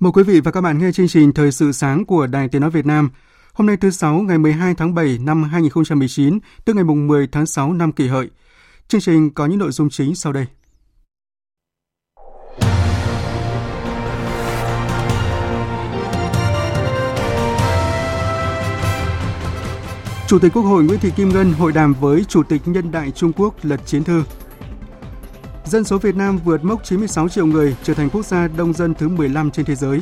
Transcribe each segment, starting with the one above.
Mời quý vị và các bạn nghe chương trình Thời sự sáng của Đài Tiếng Nói Việt Nam. Hôm nay thứ Sáu ngày 12 tháng 7 năm 2019, tức ngày mùng 10 tháng 6 năm kỷ hợi. Chương trình có những nội dung chính sau đây. Chủ tịch Quốc hội Nguyễn Thị Kim Ngân hội đàm với Chủ tịch Nhân đại Trung Quốc Lật Chiến Thư. Dân số Việt Nam vượt mốc 96 triệu người, trở thành quốc gia đông dân thứ 15 trên thế giới.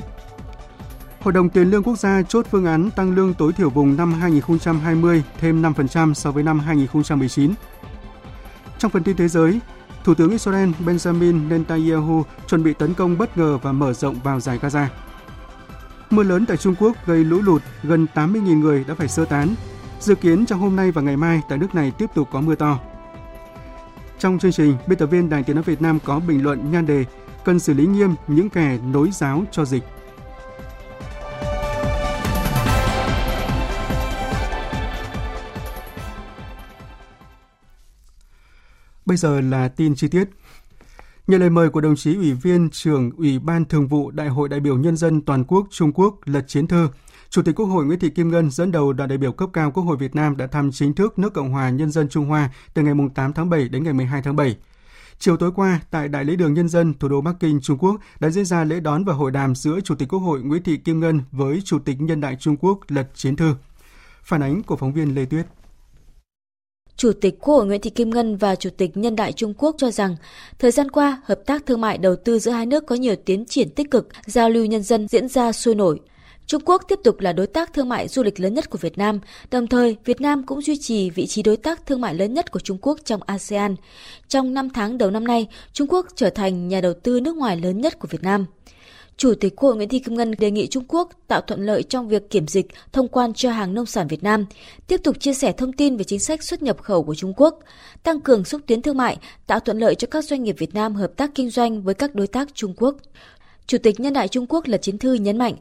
Hội đồng Tiền lương Quốc gia chốt phương án tăng lương tối thiểu vùng năm 2020 thêm 5% so với năm 2019. Trong phần tin thế giới, Thủ tướng Israel Benjamin Netanyahu chuẩn bị tấn công bất ngờ và mở rộng vào giải Gaza. Mưa lớn tại Trung Quốc gây lũ lụt, gần 80.000 người đã phải sơ tán. Dự kiến trong hôm nay và ngày mai tại nước này tiếp tục có mưa to. Trong chương trình, biên tập viên Đài Tiếng nói Việt Nam có bình luận nhan đề cần xử lý nghiêm những kẻ nối giáo cho dịch. Bây giờ là tin chi tiết. Nhận lời mời của đồng chí Ủy viên trưởng Ủy ban Thường vụ Đại hội đại biểu Nhân dân Toàn quốc Trung Quốc Lật Chiến Thư, Chủ tịch Quốc hội Nguyễn Thị Kim Ngân dẫn đầu đoàn đại biểu cấp cao Quốc hội Việt Nam đã thăm chính thức nước Cộng hòa Nhân dân Trung Hoa từ ngày 8 tháng 7 đến ngày 12 tháng 7. Chiều tối qua, tại Đại lễ đường Nhân dân, thủ đô Bắc Kinh, Trung Quốc đã diễn ra lễ đón và hội đàm giữa Chủ tịch Quốc hội Nguyễn Thị Kim Ngân với Chủ tịch Nhân đại Trung Quốc Lật Chiến Thư. Phản ánh của phóng viên Lê Tuyết. Chủ tịch Quốc hội Nguyễn Thị Kim Ngân và Chủ tịch Nhân đại Trung Quốc cho rằng, thời gian qua, hợp tác thương mại đầu tư giữa hai nước có nhiều tiến triển tích cực, giao lưu nhân dân diễn ra sôi nổi. Trung Quốc tiếp tục là đối tác thương mại du lịch lớn nhất của Việt Nam, đồng thời Việt Nam cũng duy trì vị trí đối tác thương mại lớn nhất của Trung Quốc trong ASEAN. Trong 5 tháng đầu năm nay, Trung Quốc trở thành nhà đầu tư nước ngoài lớn nhất của Việt Nam. Chủ tịch Quốc hội Nguyễn Thị Kim Ngân đề nghị Trung Quốc tạo thuận lợi trong việc kiểm dịch, thông quan cho hàng nông sản Việt Nam, tiếp tục chia sẻ thông tin về chính sách xuất nhập khẩu của Trung Quốc, tăng cường xúc tiến thương mại, tạo thuận lợi cho các doanh nghiệp Việt Nam hợp tác kinh doanh với các đối tác Trung Quốc. Chủ tịch Nhân đại Trung Quốc Lật Chiến Thư nhấn mạnh,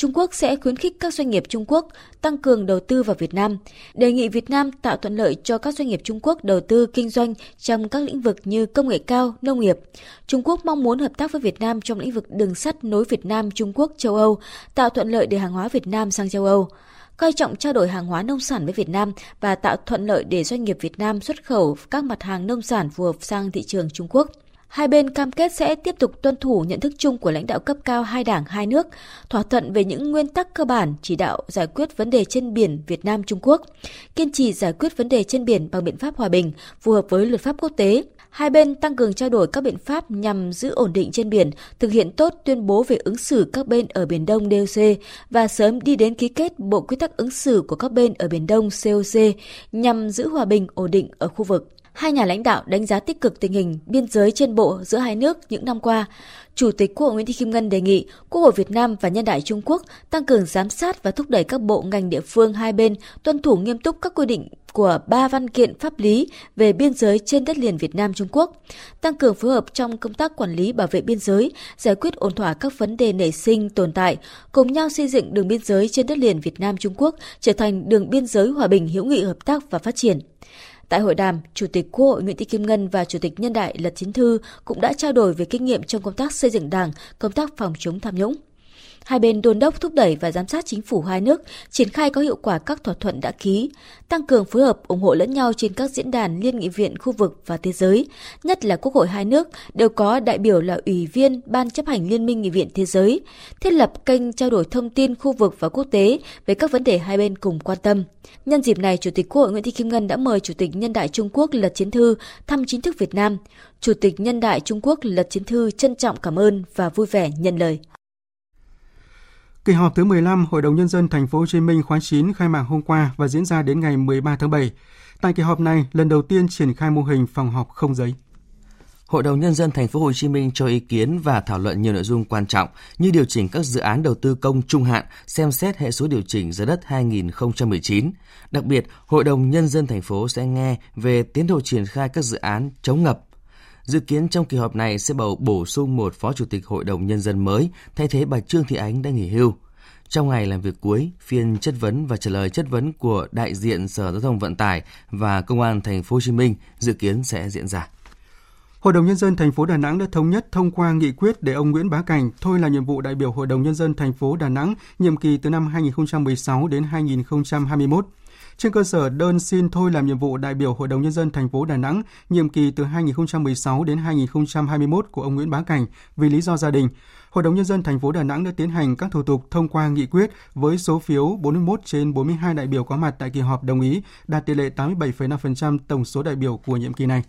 Trung Quốc sẽ khuyến khích các doanh nghiệp Trung Quốc tăng cường đầu tư vào Việt Nam, đề nghị Việt Nam tạo thuận lợi cho các doanh nghiệp Trung Quốc đầu tư kinh doanh trong các lĩnh vực như công nghệ cao, nông nghiệp. Trung Quốc mong muốn hợp tác với Việt Nam trong lĩnh vực đường sắt nối Việt Nam, Trung Quốc, châu Âu, tạo thuận lợi để hàng hóa Việt Nam sang châu Âu coi trọng trao đổi hàng hóa nông sản với Việt Nam và tạo thuận lợi để doanh nghiệp Việt Nam xuất khẩu các mặt hàng nông sản phù hợp sang thị trường Trung Quốc. Hai bên cam kết sẽ tiếp tục tuân thủ nhận thức chung của lãnh đạo cấp cao hai đảng hai nước, thỏa thuận về những nguyên tắc cơ bản chỉ đạo giải quyết vấn đề trên biển Việt Nam Trung Quốc, kiên trì giải quyết vấn đề trên biển bằng biện pháp hòa bình, phù hợp với luật pháp quốc tế. Hai bên tăng cường trao đổi các biện pháp nhằm giữ ổn định trên biển, thực hiện tốt tuyên bố về ứng xử các bên ở Biển Đông DOC và sớm đi đến ký kết bộ quy tắc ứng xử của các bên ở Biển Đông COC nhằm giữ hòa bình ổn định ở khu vực. Hai nhà lãnh đạo đánh giá tích cực tình hình biên giới trên bộ giữa hai nước những năm qua. Chủ tịch Quốc hội Nguyễn Thị Kim Ngân đề nghị Quốc hội Việt Nam và Nhân đại Trung Quốc tăng cường giám sát và thúc đẩy các bộ ngành địa phương hai bên tuân thủ nghiêm túc các quy định của ba văn kiện pháp lý về biên giới trên đất liền Việt Nam Trung Quốc, tăng cường phối hợp trong công tác quản lý bảo vệ biên giới, giải quyết ổn thỏa các vấn đề nảy sinh tồn tại, cùng nhau xây dựng đường biên giới trên đất liền Việt Nam Trung Quốc trở thành đường biên giới hòa bình, hữu nghị hợp tác và phát triển. Tại hội đàm, Chủ tịch Quốc hội Nguyễn Thị Kim Ngân và Chủ tịch Nhân đại Lật Chính Thư cũng đã trao đổi về kinh nghiệm trong công tác xây dựng Đảng, công tác phòng chống tham nhũng. Hai bên đôn đốc thúc đẩy và giám sát chính phủ hai nước triển khai có hiệu quả các thỏa thuận đã ký, tăng cường phối hợp ủng hộ lẫn nhau trên các diễn đàn liên nghị viện khu vực và thế giới, nhất là quốc hội hai nước đều có đại biểu là ủy viên Ban chấp hành Liên minh Nghị viện Thế giới, thiết lập kênh trao đổi thông tin khu vực và quốc tế về các vấn đề hai bên cùng quan tâm. Nhân dịp này, Chủ tịch Quốc hội Nguyễn Thị Kim Ngân đã mời Chủ tịch Nhân đại Trung Quốc Lật Chiến Thư thăm chính thức Việt Nam. Chủ tịch Nhân đại Trung Quốc Lật Chiến Thư trân trọng cảm ơn và vui vẻ nhận lời. Kỳ họp thứ 15 Hội đồng nhân dân thành phố Hồ Chí Minh khóa 9 khai mạc hôm qua và diễn ra đến ngày 13 tháng 7. Tại kỳ họp này, lần đầu tiên triển khai mô hình phòng họp không giấy. Hội đồng nhân dân thành phố Hồ Chí Minh cho ý kiến và thảo luận nhiều nội dung quan trọng như điều chỉnh các dự án đầu tư công trung hạn, xem xét hệ số điều chỉnh giá đất 2019. Đặc biệt, Hội đồng nhân dân thành phố sẽ nghe về tiến độ triển khai các dự án chống ngập. Dự kiến trong kỳ họp này sẽ bầu bổ sung một phó chủ tịch Hội đồng nhân dân mới thay thế bà Trương Thị Ánh đã nghỉ hưu. Trong ngày làm việc cuối, phiên chất vấn và trả lời chất vấn của đại diện Sở Giao thông Vận tải và Công an thành phố Hồ Chí Minh dự kiến sẽ diễn ra. Hội đồng nhân dân thành phố Đà Nẵng đã thống nhất thông qua nghị quyết để ông Nguyễn Bá Cảnh thôi là nhiệm vụ đại biểu Hội đồng nhân dân thành phố Đà Nẵng nhiệm kỳ từ năm 2016 đến 2021. Trên cơ sở đơn xin thôi làm nhiệm vụ đại biểu Hội đồng nhân dân thành phố Đà Nẵng nhiệm kỳ từ 2016 đến 2021 của ông Nguyễn Bá Cảnh vì lý do gia đình, Hội đồng nhân dân thành phố Đà Nẵng đã tiến hành các thủ tục thông qua nghị quyết với số phiếu 41 trên 42 đại biểu có mặt tại kỳ họp đồng ý, đạt tỷ lệ 87,5% tổng số đại biểu của nhiệm kỳ này.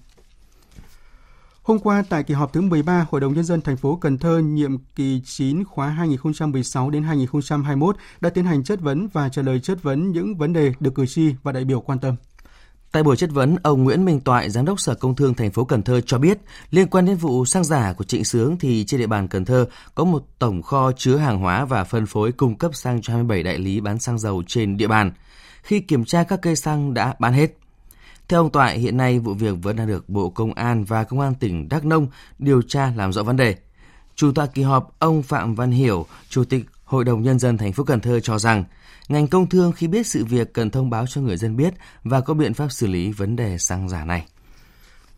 Hôm qua tại kỳ họp thứ 13, Hội đồng nhân dân thành phố Cần Thơ nhiệm kỳ 9 khóa 2016 đến 2021 đã tiến hành chất vấn và trả lời chất vấn những vấn đề được cử tri và đại biểu quan tâm. Tại buổi chất vấn, ông Nguyễn Minh Toại, giám đốc Sở Công Thương thành phố Cần Thơ cho biết, liên quan đến vụ xăng giả của Trịnh Sướng thì trên địa bàn Cần Thơ có một tổng kho chứa hàng hóa và phân phối cung cấp xăng cho 27 đại lý bán xăng dầu trên địa bàn. Khi kiểm tra các cây xăng đã bán hết. Theo ông Toại, hiện nay vụ việc vẫn đang được Bộ Công an và Công an tỉnh Đắk Nông điều tra làm rõ vấn đề. Chủ tọa kỳ họp, ông Phạm Văn Hiểu, Chủ tịch Hội đồng Nhân dân thành phố Cần Thơ cho rằng, ngành công thương khi biết sự việc cần thông báo cho người dân biết và có biện pháp xử lý vấn đề xăng giả này.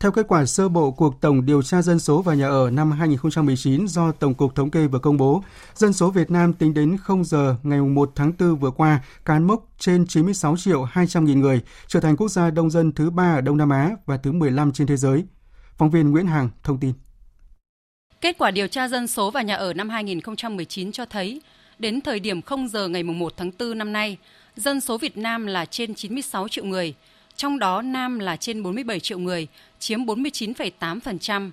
Theo kết quả sơ bộ cuộc tổng điều tra dân số và nhà ở năm 2019 do Tổng cục Thống kê vừa công bố, dân số Việt Nam tính đến 0 giờ ngày 1 tháng 4 vừa qua cán mốc trên 96 triệu 200 nghìn người, trở thành quốc gia đông dân thứ ba ở Đông Nam Á và thứ 15 trên thế giới. Phóng viên Nguyễn Hằng thông tin. Kết quả điều tra dân số và nhà ở năm 2019 cho thấy, đến thời điểm 0 giờ ngày 1 tháng 4 năm nay, dân số Việt Nam là trên 96 triệu người, trong đó nam là trên 47 triệu người, chiếm 49,8%,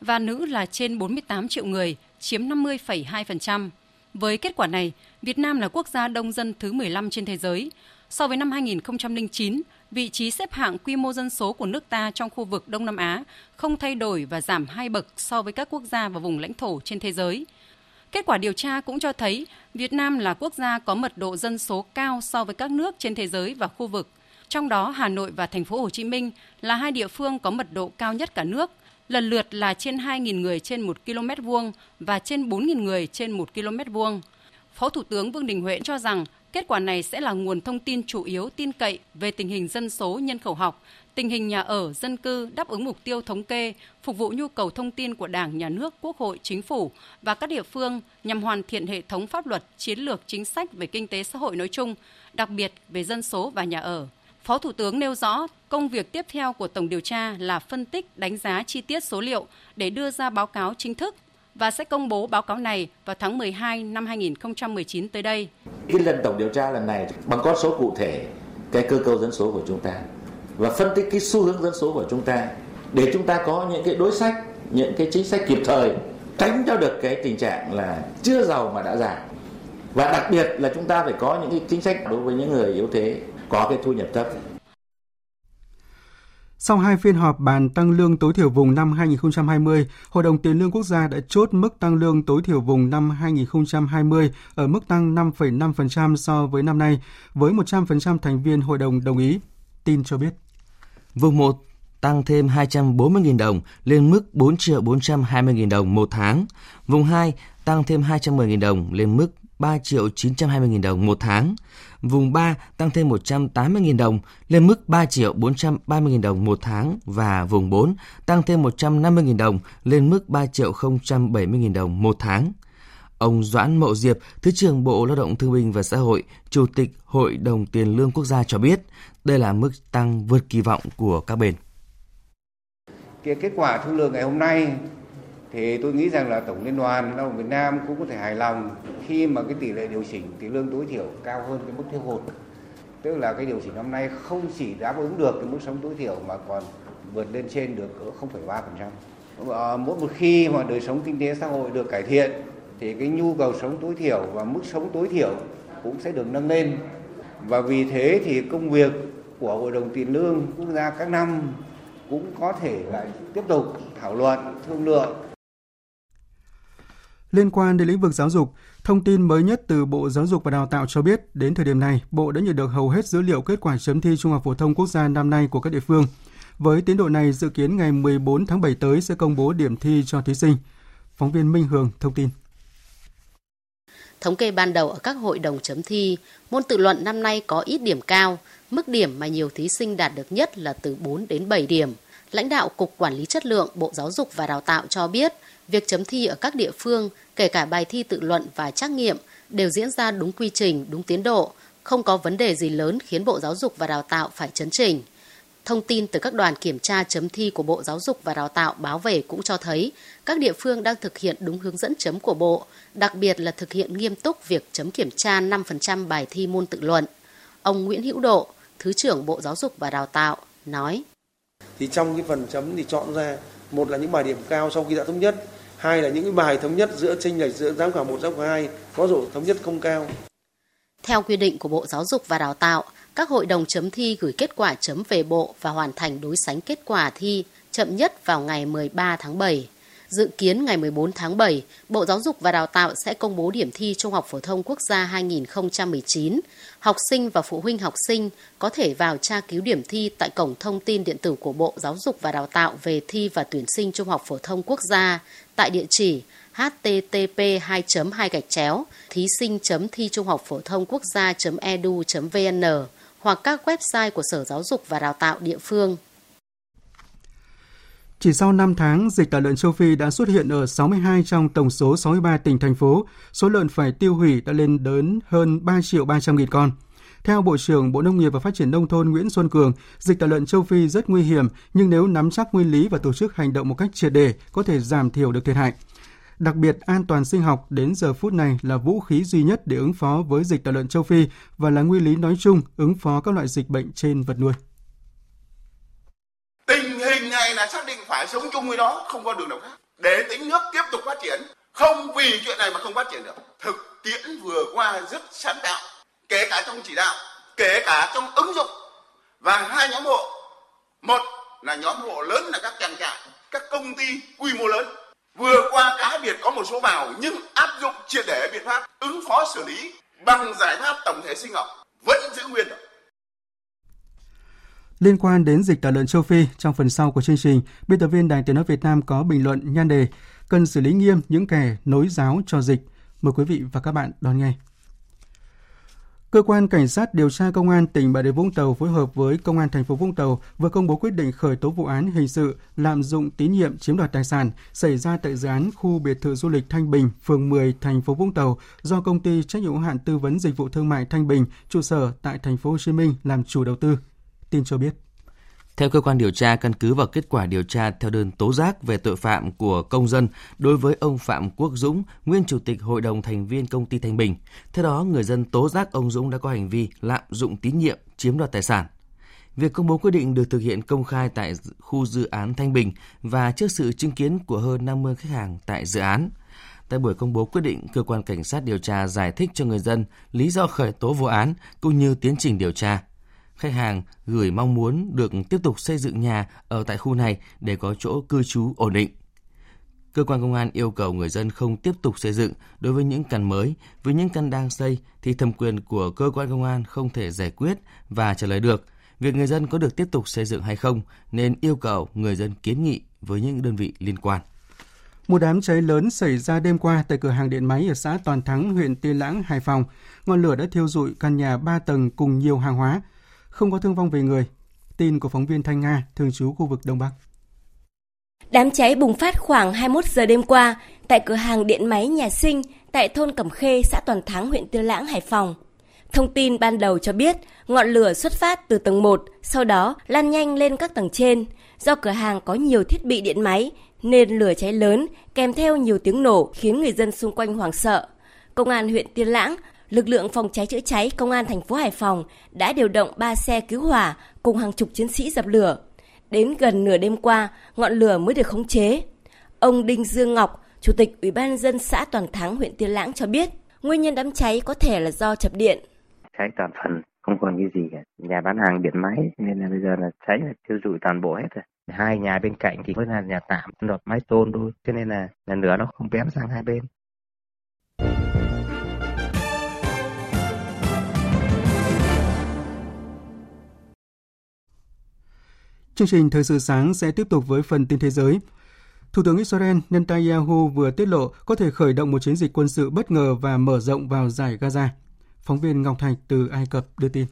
và nữ là trên 48 triệu người, chiếm 50,2%. Với kết quả này, Việt Nam là quốc gia đông dân thứ 15 trên thế giới. So với năm 2009, vị trí xếp hạng quy mô dân số của nước ta trong khu vực Đông Nam Á không thay đổi và giảm hai bậc so với các quốc gia và vùng lãnh thổ trên thế giới. Kết quả điều tra cũng cho thấy Việt Nam là quốc gia có mật độ dân số cao so với các nước trên thế giới và khu vực – trong đó, Hà Nội và thành phố Hồ Chí Minh là hai địa phương có mật độ cao nhất cả nước, lần lượt là trên 2.000 người trên 1 km vuông và trên 4.000 người trên 1 km vuông. Phó Thủ tướng Vương Đình Huệ cho rằng kết quả này sẽ là nguồn thông tin chủ yếu tin cậy về tình hình dân số nhân khẩu học, tình hình nhà ở, dân cư đáp ứng mục tiêu thống kê, phục vụ nhu cầu thông tin của Đảng, Nhà nước, Quốc hội, Chính phủ và các địa phương nhằm hoàn thiện hệ thống pháp luật, chiến lược, chính sách về kinh tế xã hội nói chung, đặc biệt về dân số và nhà ở. Phó Thủ tướng nêu rõ, công việc tiếp theo của Tổng điều tra là phân tích, đánh giá chi tiết số liệu để đưa ra báo cáo chính thức và sẽ công bố báo cáo này vào tháng 12 năm 2019 tới đây. Cái lần tổng điều tra lần này bằng con số cụ thể cái cơ cấu dân số của chúng ta và phân tích cái xu hướng dân số của chúng ta để chúng ta có những cái đối sách, những cái chính sách kịp thời tránh cho được cái tình trạng là chưa giàu mà đã già. Và đặc biệt là chúng ta phải có những cái chính sách đối với những người yếu thế có cái thu nhập thấp. Sau hai phiên họp bàn tăng lương tối thiểu vùng năm 2020, Hội đồng Tiền lương Quốc gia đã chốt mức tăng lương tối thiểu vùng năm 2020 ở mức tăng 5,5% so với năm nay, với 100% thành viên hội đồng đồng ý. Tin cho biết. Vùng 1 tăng thêm 240.000 đồng lên mức 4 triệu 420.000 đồng một tháng. Vùng 2 tăng thêm 210.000 đồng lên mức 3 triệu 920.000 đồng một tháng. Vùng 3 tăng thêm 180.000 đồng lên mức 3 triệu 430.000 đồng một tháng và vùng 4 tăng thêm 150.000 đồng lên mức 3 triệu 070.000 đồng một tháng. Ông Doãn Mậu Diệp, Thứ trưởng Bộ Lao động Thương binh và Xã hội, Chủ tịch Hội đồng Tiền lương Quốc gia cho biết, đây là mức tăng vượt kỳ vọng của các bên. Cái kết quả thương lượng ngày hôm nay thì tôi nghĩ rằng là Tổng Liên đoàn Lao động Việt Nam cũng có thể hài lòng khi mà cái tỷ lệ điều chỉnh tỷ lương tối thiểu cao hơn cái mức thiếu hụt. Tức là cái điều chỉnh năm nay không chỉ đáp ứng được cái mức sống tối thiểu mà còn vượt lên trên được cỡ 0,3%. Ờ, mỗi một khi mà đời sống kinh tế xã hội được cải thiện thì cái nhu cầu sống tối thiểu và mức sống tối thiểu cũng sẽ được nâng lên. Và vì thế thì công việc của Hội đồng Tiền lương Quốc gia các năm cũng có thể lại tiếp tục thảo luận, thương lượng Liên quan đến lĩnh vực giáo dục, thông tin mới nhất từ Bộ Giáo dục và Đào tạo cho biết, đến thời điểm này, Bộ đã nhận được hầu hết dữ liệu kết quả chấm thi Trung học phổ thông quốc gia năm nay của các địa phương. Với tiến độ này, dự kiến ngày 14 tháng 7 tới sẽ công bố điểm thi cho thí sinh. Phóng viên Minh Hường thông tin. Thống kê ban đầu ở các hội đồng chấm thi, môn tự luận năm nay có ít điểm cao, mức điểm mà nhiều thí sinh đạt được nhất là từ 4 đến 7 điểm. Lãnh đạo Cục Quản lý Chất lượng Bộ Giáo dục và Đào tạo cho biết, việc chấm thi ở các địa phương, kể cả bài thi tự luận và trắc nghiệm, đều diễn ra đúng quy trình, đúng tiến độ, không có vấn đề gì lớn khiến Bộ Giáo dục và Đào tạo phải chấn chỉnh. Thông tin từ các đoàn kiểm tra chấm thi của Bộ Giáo dục và Đào tạo báo về cũng cho thấy các địa phương đang thực hiện đúng hướng dẫn chấm của Bộ, đặc biệt là thực hiện nghiêm túc việc chấm kiểm tra 5% bài thi môn tự luận. Ông Nguyễn Hữu Độ, Thứ trưởng Bộ Giáo dục và Đào tạo, nói. Thì trong cái phần chấm thì chọn ra một là những bài điểm cao sau khi đã thống nhất, hai là những cái bài thống nhất giữa chênh lệch giữa giám khảo một giám khảo hai có độ thống nhất không cao. Theo quy định của Bộ Giáo dục và Đào tạo, các hội đồng chấm thi gửi kết quả chấm về Bộ và hoàn thành đối sánh kết quả thi chậm nhất vào ngày 13 tháng 7. Dự kiến ngày 14 tháng 7, Bộ Giáo dục và Đào tạo sẽ công bố điểm thi Trung học phổ thông quốc gia 2019. Học sinh và phụ huynh học sinh có thể vào tra cứu điểm thi tại cổng thông tin điện tử của Bộ Giáo dục và Đào tạo về thi và tuyển sinh Trung học phổ thông quốc gia tại địa chỉ http 2 2 gạch chéo thí sinh thi trung học phổ thông quốc gia edu vn hoặc các website của Sở Giáo dục và Đào tạo địa phương. Chỉ sau 5 tháng, dịch tả lợn châu Phi đã xuất hiện ở 62 trong tổng số 63 tỉnh thành phố. Số lợn phải tiêu hủy đã lên đến hơn 3 triệu 300 nghìn con. Theo Bộ trưởng Bộ Nông nghiệp và Phát triển Nông thôn Nguyễn Xuân Cường, dịch tả lợn châu Phi rất nguy hiểm, nhưng nếu nắm chắc nguyên lý và tổ chức hành động một cách triệt để, có thể giảm thiểu được thiệt hại. Đặc biệt, an toàn sinh học đến giờ phút này là vũ khí duy nhất để ứng phó với dịch tả lợn châu Phi và là nguyên lý nói chung ứng phó các loại dịch bệnh trên vật nuôi. Định phải sống chung với nó, không có đường nào khác. Để tính nước tiếp tục phát triển, không vì chuyện này mà không phát triển được. Thực tiễn vừa qua rất sáng tạo, kể cả trong chỉ đạo, kể cả trong ứng dụng. Và hai nhóm hộ, một là nhóm hộ lớn là các trang trại, các công ty quy mô lớn Vừa qua cá biệt có một số vào nhưng áp dụng triệt để biện pháp ứng phó xử lý bằng giải pháp tổng thể sinh học vẫn giữ nguyên được. Liên quan đến dịch tả lợn châu Phi, trong phần sau của chương trình, biên tập viên Đài Tiếng nói Việt Nam có bình luận nhan đề cần xử lý nghiêm những kẻ nối giáo cho dịch. Mời quý vị và các bạn đón nghe. Cơ quan Cảnh sát điều tra Công an tỉnh Bà Rịa Vũng Tàu phối hợp với Công an thành phố Vũng Tàu vừa công bố quyết định khởi tố vụ án hình sự lạm dụng tín nhiệm chiếm đoạt tài sản xảy ra tại dự án khu biệt thự du lịch Thanh Bình, phường 10, thành phố Vũng Tàu do công ty trách nhiệm hữu hạn tư vấn dịch vụ thương mại Thanh Bình, trụ sở tại thành phố Hồ Chí Minh làm chủ đầu tư. Tin cho biết. Theo cơ quan điều tra, căn cứ vào kết quả điều tra theo đơn tố giác về tội phạm của công dân đối với ông Phạm Quốc Dũng, nguyên chủ tịch Hội đồng thành viên công ty Thanh Bình. Theo đó, người dân tố giác ông Dũng đã có hành vi lạm dụng tín nhiệm, chiếm đoạt tài sản. Việc công bố quyết định được thực hiện công khai tại khu dự án Thanh Bình và trước sự chứng kiến của hơn 50 khách hàng tại dự án. Tại buổi công bố quyết định, cơ quan cảnh sát điều tra giải thích cho người dân lý do khởi tố vụ án cũng như tiến trình điều tra khách hàng gửi mong muốn được tiếp tục xây dựng nhà ở tại khu này để có chỗ cư trú ổn định. Cơ quan công an yêu cầu người dân không tiếp tục xây dựng đối với những căn mới, với những căn đang xây thì thẩm quyền của cơ quan công an không thể giải quyết và trả lời được. Việc người dân có được tiếp tục xây dựng hay không nên yêu cầu người dân kiến nghị với những đơn vị liên quan. Một đám cháy lớn xảy ra đêm qua tại cửa hàng điện máy ở xã Toàn Thắng, huyện Tiên Lãng, Hải Phòng. Ngọn lửa đã thiêu rụi căn nhà 3 tầng cùng nhiều hàng hóa, không có thương vong về người. Tin của phóng viên Thanh Nga, thường trú khu vực Đông Bắc. Đám cháy bùng phát khoảng 21 giờ đêm qua tại cửa hàng điện máy nhà sinh tại thôn Cẩm Khê, xã Toàn Thắng, huyện Tiên Lãng, Hải Phòng. Thông tin ban đầu cho biết, ngọn lửa xuất phát từ tầng 1, sau đó lan nhanh lên các tầng trên. Do cửa hàng có nhiều thiết bị điện máy, nên lửa cháy lớn, kèm theo nhiều tiếng nổ khiến người dân xung quanh hoảng sợ. Công an huyện Tiên Lãng, lực lượng phòng cháy chữa cháy công an thành phố Hải Phòng đã điều động 3 xe cứu hỏa cùng hàng chục chiến sĩ dập lửa. Đến gần nửa đêm qua, ngọn lửa mới được khống chế. Ông Đinh Dương Ngọc, Chủ tịch Ủy ban dân xã Toàn Thắng, huyện Tiên Lãng cho biết, nguyên nhân đám cháy có thể là do chập điện. Cháy toàn phần, không còn cái gì cả. Nhà bán hàng điện máy nên là bây giờ là cháy là thiêu rụi toàn bộ hết rồi. Hai nhà bên cạnh thì mới là nhà tạm, đọt mái tôn thôi, cho nên là, là lửa nó không bén sang hai bên. Chương trình Thời sự sáng sẽ tiếp tục với phần tin thế giới. Thủ tướng Israel Netanyahu vừa tiết lộ có thể khởi động một chiến dịch quân sự bất ngờ và mở rộng vào giải Gaza. Phóng viên Ngọc Thạch từ Ai Cập đưa tin.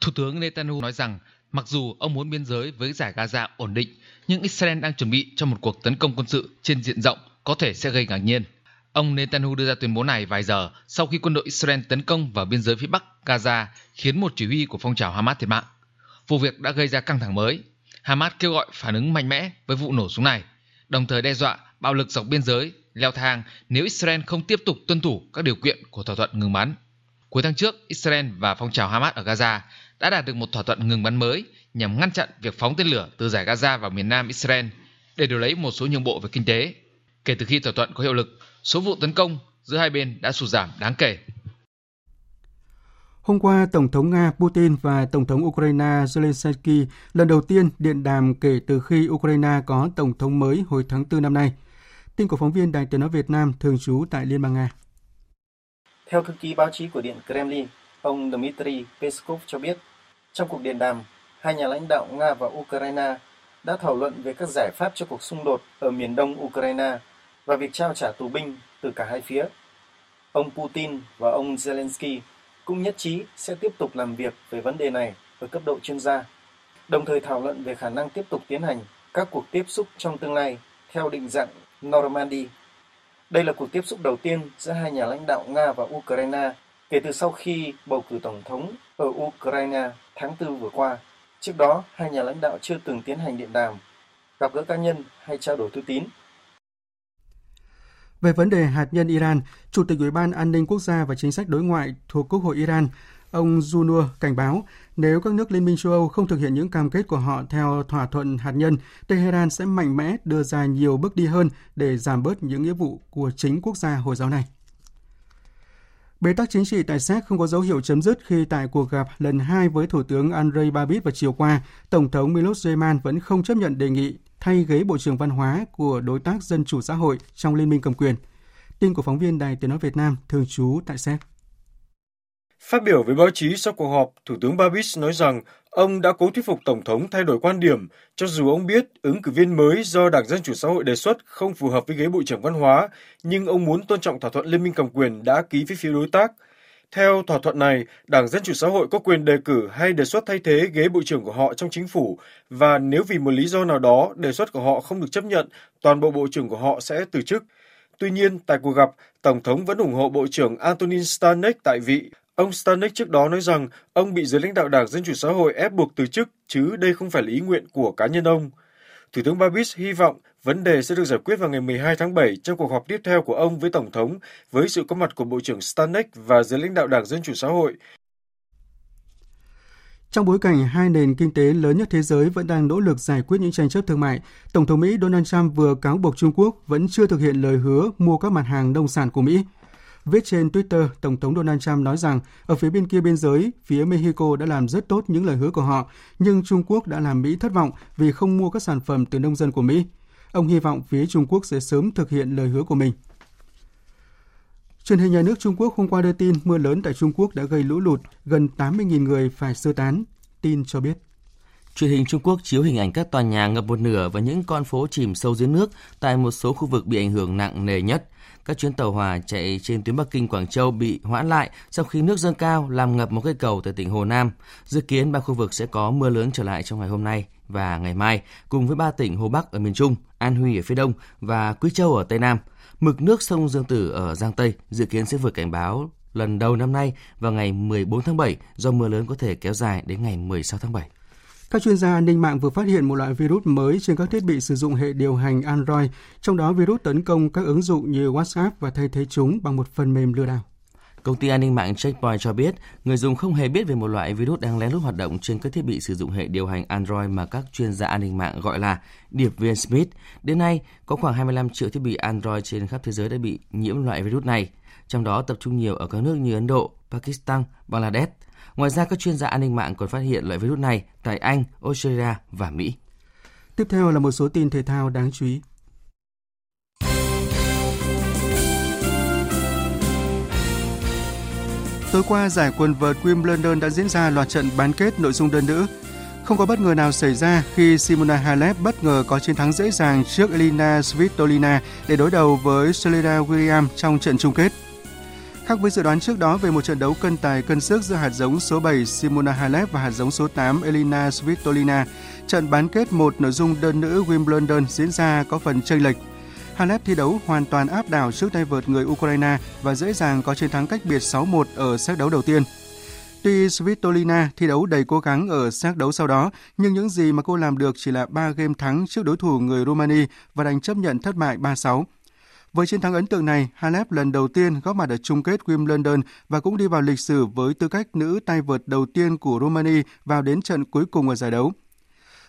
Thủ tướng Netanyahu nói rằng mặc dù ông muốn biên giới với giải Gaza ổn định, nhưng Israel đang chuẩn bị cho một cuộc tấn công quân sự trên diện rộng có thể sẽ gây ngạc nhiên. Ông Netanyahu đưa ra tuyên bố này vài giờ sau khi quân đội Israel tấn công vào biên giới phía bắc Gaza khiến một chỉ huy của phong trào Hamas thiệt mạng. Vụ việc đã gây ra căng thẳng mới. Hamas kêu gọi phản ứng mạnh mẽ với vụ nổ súng này, đồng thời đe dọa bạo lực dọc biên giới leo thang nếu Israel không tiếp tục tuân thủ các điều kiện của thỏa thuận ngừng bắn. Cuối tháng trước, Israel và phong trào Hamas ở Gaza đã đạt được một thỏa thuận ngừng bắn mới nhằm ngăn chặn việc phóng tên lửa từ giải Gaza vào miền nam Israel để đổi lấy một số nhượng bộ về kinh tế. Kể từ khi thỏa thuận có hiệu lực, số vụ tấn công giữa hai bên đã sụt giảm đáng kể. Hôm qua, Tổng thống Nga Putin và Tổng thống Ukraine Zelensky lần đầu tiên điện đàm kể từ khi Ukraine có Tổng thống mới hồi tháng 4 năm nay. Tin của phóng viên Đài tiếng nói Việt Nam thường trú tại Liên bang Nga. Theo thư ký báo chí của Điện Kremlin, ông Dmitry Peskov cho biết, trong cuộc điện đàm, hai nhà lãnh đạo Nga và Ukraine đã thảo luận về các giải pháp cho cuộc xung đột ở miền đông Ukraine và việc trao trả tù binh từ cả hai phía. Ông Putin và ông Zelensky cũng nhất trí sẽ tiếp tục làm việc về vấn đề này ở cấp độ chuyên gia, đồng thời thảo luận về khả năng tiếp tục tiến hành các cuộc tiếp xúc trong tương lai theo định dạng Normandy. Đây là cuộc tiếp xúc đầu tiên giữa hai nhà lãnh đạo Nga và Ukraine kể từ sau khi bầu cử tổng thống ở Ukraine tháng 4 vừa qua. Trước đó, hai nhà lãnh đạo chưa từng tiến hành điện đàm, gặp gỡ cá nhân hay trao đổi thư tín. Về vấn đề hạt nhân Iran, Chủ tịch Ủy ban An ninh Quốc gia và Chính sách Đối ngoại thuộc Quốc hội Iran, ông Junur cảnh báo nếu các nước Liên minh châu Âu không thực hiện những cam kết của họ theo thỏa thuận hạt nhân, Tehran sẽ mạnh mẽ đưa ra nhiều bước đi hơn để giảm bớt những nghĩa vụ của chính quốc gia Hồi giáo này. Bế tắc chính trị tại Séc không có dấu hiệu chấm dứt khi tại cuộc gặp lần hai với Thủ tướng Andrei Babis vào chiều qua, Tổng thống Milos Zeman vẫn không chấp nhận đề nghị thay ghế Bộ trưởng Văn hóa của đối tác Dân chủ xã hội trong Liên minh cầm quyền. Tin của phóng viên Đài Tiếng Nói Việt Nam thường trú tại Séc. Phát biểu với báo chí sau cuộc họp, Thủ tướng Babis nói rằng ông đã cố thuyết phục Tổng thống thay đổi quan điểm, cho dù ông biết ứng cử viên mới do Đảng Dân Chủ Xã hội đề xuất không phù hợp với ghế Bộ trưởng Văn hóa, nhưng ông muốn tôn trọng thỏa thuận Liên minh cầm quyền đã ký với phía đối tác. Theo thỏa thuận này, Đảng Dân Chủ Xã hội có quyền đề cử hay đề xuất thay thế ghế bộ trưởng của họ trong chính phủ và nếu vì một lý do nào đó đề xuất của họ không được chấp nhận, toàn bộ bộ trưởng của họ sẽ từ chức. Tuy nhiên, tại cuộc gặp, Tổng thống vẫn ủng hộ Bộ trưởng Antonin Stanek tại vị. Ông Stanek trước đó nói rằng ông bị giới lãnh đạo Đảng Dân Chủ Xã hội ép buộc từ chức, chứ đây không phải là ý nguyện của cá nhân ông. Thủ tướng Babis hy vọng vấn đề sẽ được giải quyết vào ngày 12 tháng 7 trong cuộc họp tiếp theo của ông với Tổng thống với sự có mặt của Bộ trưởng Stanek và giới lãnh đạo Đảng Dân Chủ Xã hội. Trong bối cảnh hai nền kinh tế lớn nhất thế giới vẫn đang nỗ lực giải quyết những tranh chấp thương mại, Tổng thống Mỹ Donald Trump vừa cáo buộc Trung Quốc vẫn chưa thực hiện lời hứa mua các mặt hàng nông sản của Mỹ. Viết trên Twitter, Tổng thống Donald Trump nói rằng ở phía bên kia biên giới, phía Mexico đã làm rất tốt những lời hứa của họ, nhưng Trung Quốc đã làm Mỹ thất vọng vì không mua các sản phẩm từ nông dân của Mỹ. Ông hy vọng phía Trung Quốc sẽ sớm thực hiện lời hứa của mình. Truyền hình nhà nước Trung Quốc hôm qua đưa tin mưa lớn tại Trung Quốc đã gây lũ lụt, gần 80.000 người phải sơ tán. Tin cho biết. Truyền hình Trung Quốc chiếu hình ảnh các tòa nhà ngập một nửa và những con phố chìm sâu dưới nước tại một số khu vực bị ảnh hưởng nặng nề nhất. Các chuyến tàu hỏa chạy trên tuyến Bắc Kinh Quảng Châu bị hoãn lại sau khi nước dâng cao làm ngập một cây cầu tại tỉnh Hồ Nam. Dự kiến ba khu vực sẽ có mưa lớn trở lại trong ngày hôm nay và ngày mai, cùng với ba tỉnh Hồ Bắc ở miền Trung, An Huy ở phía Đông và Quý Châu ở Tây Nam. Mực nước sông Dương Tử ở Giang Tây dự kiến sẽ vượt cảnh báo lần đầu năm nay vào ngày 14 tháng 7 do mưa lớn có thể kéo dài đến ngày 16 tháng 7. Các chuyên gia an ninh mạng vừa phát hiện một loại virus mới trên các thiết bị sử dụng hệ điều hành Android, trong đó virus tấn công các ứng dụng như WhatsApp và thay thế chúng bằng một phần mềm lừa đảo. Công ty an ninh mạng Checkpoint cho biết, người dùng không hề biết về một loại virus đang lén lút hoạt động trên các thiết bị sử dụng hệ điều hành Android mà các chuyên gia an ninh mạng gọi là điệp viên Smith. Đến nay, có khoảng 25 triệu thiết bị Android trên khắp thế giới đã bị nhiễm loại virus này, trong đó tập trung nhiều ở các nước như Ấn Độ, Pakistan, Bangladesh. Ngoài ra, các chuyên gia an ninh mạng còn phát hiện loại virus này tại Anh, Australia và Mỹ. Tiếp theo là một số tin thể thao đáng chú ý. Tối qua, giải quần vợt Wimbledon đã diễn ra loạt trận bán kết nội dung đơn nữ. Không có bất ngờ nào xảy ra khi Simona Halep bất ngờ có chiến thắng dễ dàng trước Elina Svitolina để đối đầu với Serena Williams trong trận chung kết. Khác với dự đoán trước đó về một trận đấu cân tài cân sức giữa hạt giống số 7 Simona Halep và hạt giống số 8 Elina Svitolina, trận bán kết một nội dung đơn nữ Wimbledon diễn ra có phần chênh lệch. Halep thi đấu hoàn toàn áp đảo trước tay vợt người Ukraine và dễ dàng có chiến thắng cách biệt 6-1 ở set đấu đầu tiên. Tuy Svitolina thi đấu đầy cố gắng ở set đấu sau đó, nhưng những gì mà cô làm được chỉ là 3 game thắng trước đối thủ người Romania và đành chấp nhận thất bại 3-6. Với chiến thắng ấn tượng này, Halep lần đầu tiên góp mặt ở chung kết Wimbledon và cũng đi vào lịch sử với tư cách nữ tay vợt đầu tiên của Romania vào đến trận cuối cùng ở giải đấu.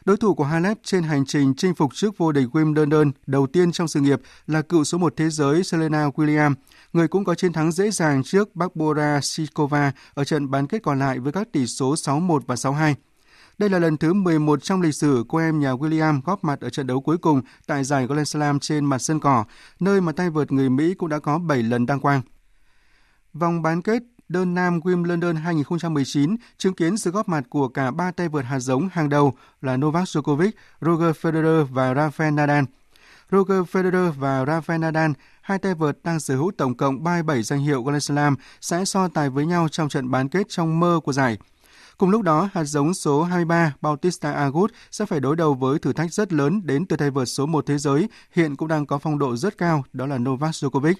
Đối thủ của Halep trên hành trình chinh phục chức vô địch Wimbledon đầu tiên trong sự nghiệp là cựu số 1 thế giới Serena Williams, người cũng có chiến thắng dễ dàng trước Barbora Sikova ở trận bán kết còn lại với các tỷ số 6-1 và 6-2. Đây là lần thứ 11 trong lịch sử cô em nhà William góp mặt ở trận đấu cuối cùng tại giải Grand Slam trên mặt sân cỏ, nơi mà tay vợt người Mỹ cũng đã có 7 lần đăng quang. Vòng bán kết đơn nam Wimbledon 2019 chứng kiến sự góp mặt của cả ba tay vợt hạt giống hàng đầu là Novak Djokovic, Roger Federer và Rafael Nadal. Roger Federer và Rafael Nadal, hai tay vợt đang sở hữu tổng cộng 37 danh hiệu Grand Slam, sẽ so tài với nhau trong trận bán kết trong mơ của giải. Cùng lúc đó, hạt giống số 23 Bautista Agut sẽ phải đối đầu với thử thách rất lớn đến từ tay vợt số 1 thế giới, hiện cũng đang có phong độ rất cao, đó là Novak Djokovic.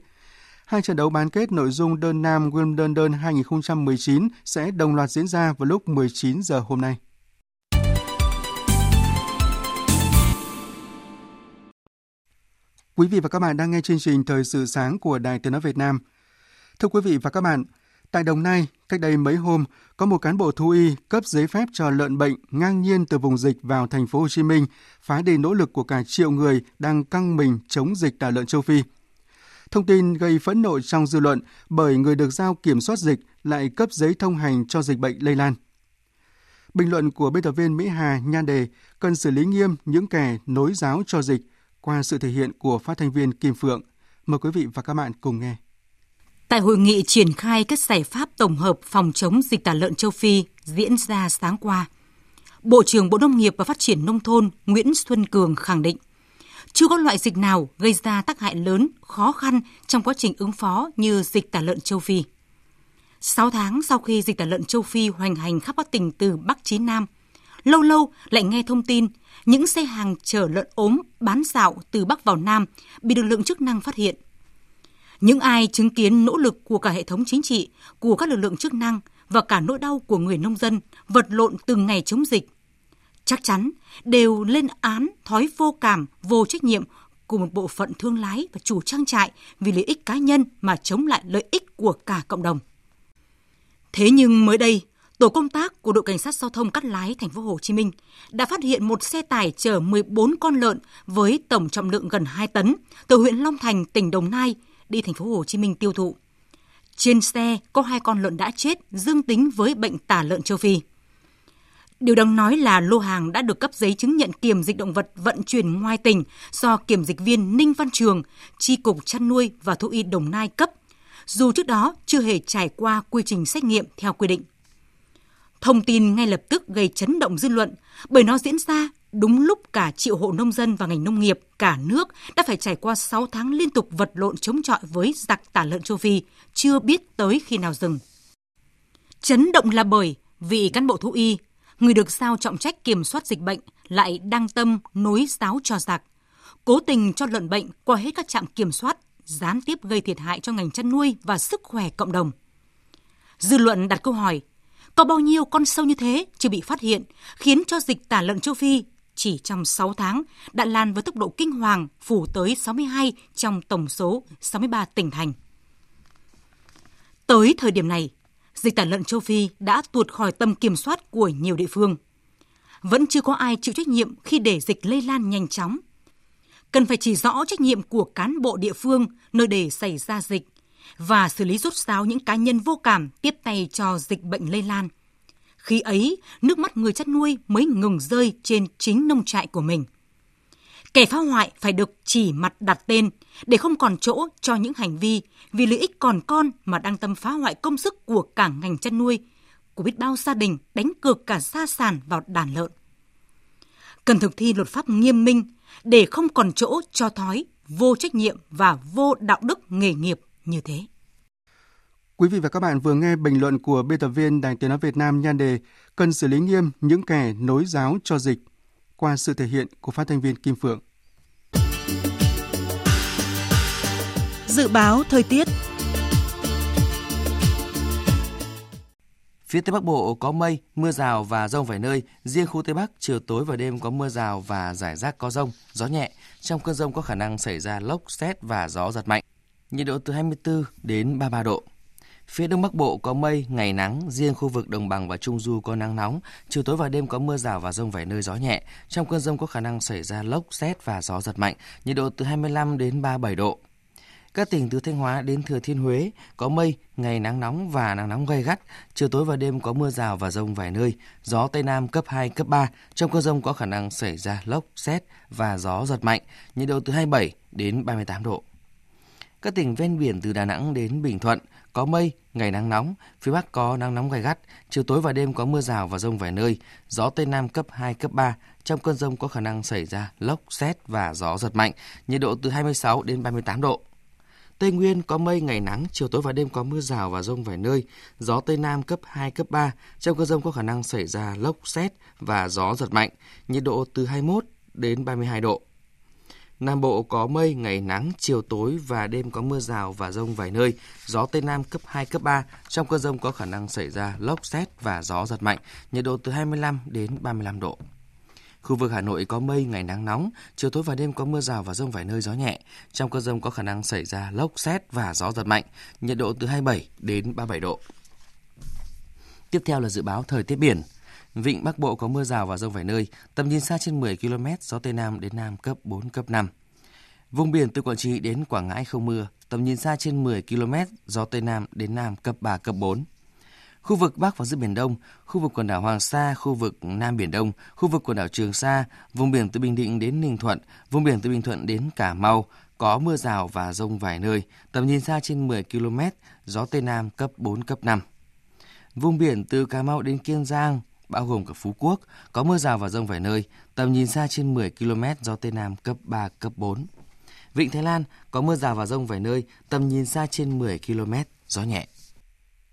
Hai trận đấu bán kết nội dung đơn nam Wimbledon 2019 sẽ đồng loạt diễn ra vào lúc 19 giờ hôm nay. Quý vị và các bạn đang nghe chương trình Thời sự sáng của Đài Tiếng nói Việt Nam. Thưa quý vị và các bạn, tại Đồng Nai, cách đây mấy hôm, có một cán bộ thú y cấp giấy phép cho lợn bệnh ngang nhiên từ vùng dịch vào thành phố Hồ Chí Minh, phá đi nỗ lực của cả triệu người đang căng mình chống dịch tả lợn châu Phi. Thông tin gây phẫn nộ trong dư luận bởi người được giao kiểm soát dịch lại cấp giấy thông hành cho dịch bệnh lây lan. Bình luận của biên tập viên Mỹ Hà nhan đề cần xử lý nghiêm những kẻ nối giáo cho dịch qua sự thể hiện của phát thanh viên Kim Phượng. Mời quý vị và các bạn cùng nghe. Tại hội nghị triển khai các giải pháp tổng hợp phòng chống dịch tả lợn châu Phi diễn ra sáng qua, Bộ trưởng Bộ Nông nghiệp và Phát triển Nông thôn Nguyễn Xuân Cường khẳng định chưa có loại dịch nào gây ra tác hại lớn, khó khăn trong quá trình ứng phó như dịch tả lợn châu Phi. 6 tháng sau khi dịch tả lợn châu Phi hoành hành khắp các tỉnh từ Bắc chí Nam, lâu lâu lại nghe thông tin những xe hàng chở lợn ốm bán dạo từ Bắc vào Nam bị lực lượng chức năng phát hiện. Những ai chứng kiến nỗ lực của cả hệ thống chính trị, của các lực lượng chức năng và cả nỗi đau của người nông dân vật lộn từng ngày chống dịch chắc chắn đều lên án thói vô cảm, vô trách nhiệm của một bộ phận thương lái và chủ trang trại vì lợi ích cá nhân mà chống lại lợi ích của cả cộng đồng. Thế nhưng mới đây, tổ công tác của đội cảnh sát giao thông Cát Lái thành phố Hồ Chí Minh đã phát hiện một xe tải chở 14 con lợn với tổng trọng lượng gần 2 tấn từ huyện Long Thành, tỉnh Đồng Nai đi thành phố Hồ Chí Minh tiêu thụ. Trên xe có hai con lợn đã chết dương tính với bệnh tả lợn châu Phi. Điều đáng nói là lô hàng đã được cấp giấy chứng nhận kiểm dịch động vật vận chuyển ngoài tỉnh do kiểm dịch viên Ninh Văn Trường, Tri Cục Chăn nuôi và Thú y Đồng Nai cấp, dù trước đó chưa hề trải qua quy trình xét nghiệm theo quy định. Thông tin ngay lập tức gây chấn động dư luận bởi nó diễn ra đúng lúc cả triệu hộ nông dân và ngành nông nghiệp cả nước đã phải trải qua 6 tháng liên tục vật lộn chống chọi với giặc tả lợn châu Phi, chưa biết tới khi nào dừng. Chấn động là bởi vị cán bộ thú y, người được giao trọng trách kiểm soát dịch bệnh lại đăng tâm nối giáo cho giặc, cố tình cho lợn bệnh qua hết các trạm kiểm soát, gián tiếp gây thiệt hại cho ngành chăn nuôi và sức khỏe cộng đồng. Dư luận đặt câu hỏi, có bao nhiêu con sâu như thế chưa bị phát hiện, khiến cho dịch tả lợn châu Phi chỉ trong 6 tháng đã lan với tốc độ kinh hoàng phủ tới 62 trong tổng số 63 tỉnh thành. Tới thời điểm này, dịch tả lợn châu Phi đã tuột khỏi tầm kiểm soát của nhiều địa phương. Vẫn chưa có ai chịu trách nhiệm khi để dịch lây lan nhanh chóng. Cần phải chỉ rõ trách nhiệm của cán bộ địa phương nơi để xảy ra dịch và xử lý rút ráo những cá nhân vô cảm tiếp tay cho dịch bệnh lây lan. Khi ấy, nước mắt người chăn nuôi mới ngừng rơi trên chính nông trại của mình. Kẻ phá hoại phải được chỉ mặt đặt tên để không còn chỗ cho những hành vi vì lợi ích còn con mà đang tâm phá hoại công sức của cả ngành chăn nuôi, của biết bao gia đình đánh cược cả gia sản vào đàn lợn. Cần thực thi luật pháp nghiêm minh để không còn chỗ cho thói, vô trách nhiệm và vô đạo đức nghề nghiệp như thế. Quý vị và các bạn vừa nghe bình luận của biên tập viên Đài Tiếng nói Việt Nam nhan đề cần xử lý nghiêm những kẻ nối giáo cho dịch qua sự thể hiện của phát thanh viên Kim Phượng. Dự báo thời tiết Phía Tây Bắc Bộ có mây, mưa rào và rông vài nơi. Riêng khu Tây Bắc, chiều tối và đêm có mưa rào và rải rác có rông, gió nhẹ. Trong cơn rông có khả năng xảy ra lốc, xét và gió giật mạnh. Nhiệt độ từ 24 đến 33 độ. Phía Đông Bắc Bộ có mây, ngày nắng, riêng khu vực đồng bằng và trung du có nắng nóng, chiều tối và đêm có mưa rào và rông vài nơi gió nhẹ. Trong cơn rông có khả năng xảy ra lốc, xét và gió giật mạnh, nhiệt độ từ 25 đến 37 độ. Các tỉnh từ Thanh Hóa đến Thừa Thiên Huế có mây, ngày nắng nóng và nắng nóng gay gắt, chiều tối và đêm có mưa rào và rông vài nơi, gió Tây Nam cấp 2, cấp 3. Trong cơn rông có khả năng xảy ra lốc, xét và gió giật mạnh, nhiệt độ từ 27 đến 38 độ. Các tỉnh ven biển từ Đà Nẵng đến Bình Thuận có mây, ngày nắng nóng, phía Bắc có nắng nóng gai gắt, chiều tối và đêm có mưa rào và rông vài nơi, gió Tây Nam cấp 2, cấp 3. Trong cơn rông có khả năng xảy ra lốc, xét và gió giật mạnh, nhiệt độ từ 26 đến 38 độ. Tây Nguyên có mây, ngày nắng, chiều tối và đêm có mưa rào và rông vài nơi, gió Tây Nam cấp 2, cấp 3. Trong cơn rông có khả năng xảy ra lốc, xét và gió giật mạnh, nhiệt độ từ 21 đến 32 độ. Nam Bộ có mây, ngày nắng, chiều tối và đêm có mưa rào và rông vài nơi, gió Tây Nam cấp 2, cấp 3. Trong cơn rông có khả năng xảy ra lốc xét và gió giật mạnh, nhiệt độ từ 25 đến 35 độ. Khu vực Hà Nội có mây, ngày nắng nóng, chiều tối và đêm có mưa rào và rông vài nơi gió nhẹ. Trong cơn rông có khả năng xảy ra lốc xét và gió giật mạnh, nhiệt độ từ 27 đến 37 độ. Tiếp theo là dự báo thời tiết biển. Vịnh Bắc Bộ có mưa rào và rông vài nơi, tầm nhìn xa trên 10 km, gió Tây Nam đến Nam cấp 4, cấp 5. Vùng biển từ Quảng Trị đến Quảng Ngãi không mưa, tầm nhìn xa trên 10 km, gió Tây Nam đến Nam cấp 3, cấp 4. Khu vực Bắc và giữa Biển Đông, khu vực quần đảo Hoàng Sa, khu vực Nam Biển Đông, khu vực quần đảo Trường Sa, vùng biển từ Bình Định đến Ninh Thuận, vùng biển từ Bình Thuận đến Cà Mau, có mưa rào và rông vài nơi, tầm nhìn xa trên 10 km, gió Tây Nam cấp 4, cấp 5. Vùng biển từ Cà Mau đến Kiên Giang, bao gồm cả Phú Quốc, có mưa rào và rông vài nơi, tầm nhìn xa trên 10 km, gió Tây Nam cấp 3, cấp 4. Vịnh Thái Lan có mưa rào và rông vài nơi, tầm nhìn xa trên 10 km, gió nhẹ.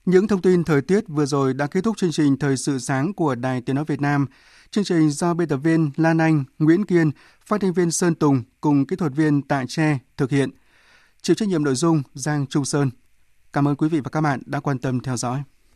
Những thông tin thời tiết vừa rồi đã kết thúc chương trình Thời sự sáng của Đài Tiếng Nói Việt Nam. Chương trình do biên tập viên Lan Anh, Nguyễn Kiên, phát thanh viên Sơn Tùng cùng kỹ thuật viên Tạ Tre thực hiện. Chịu trách nhiệm nội dung Giang Trung Sơn. Cảm ơn quý vị và các bạn đã quan tâm theo dõi.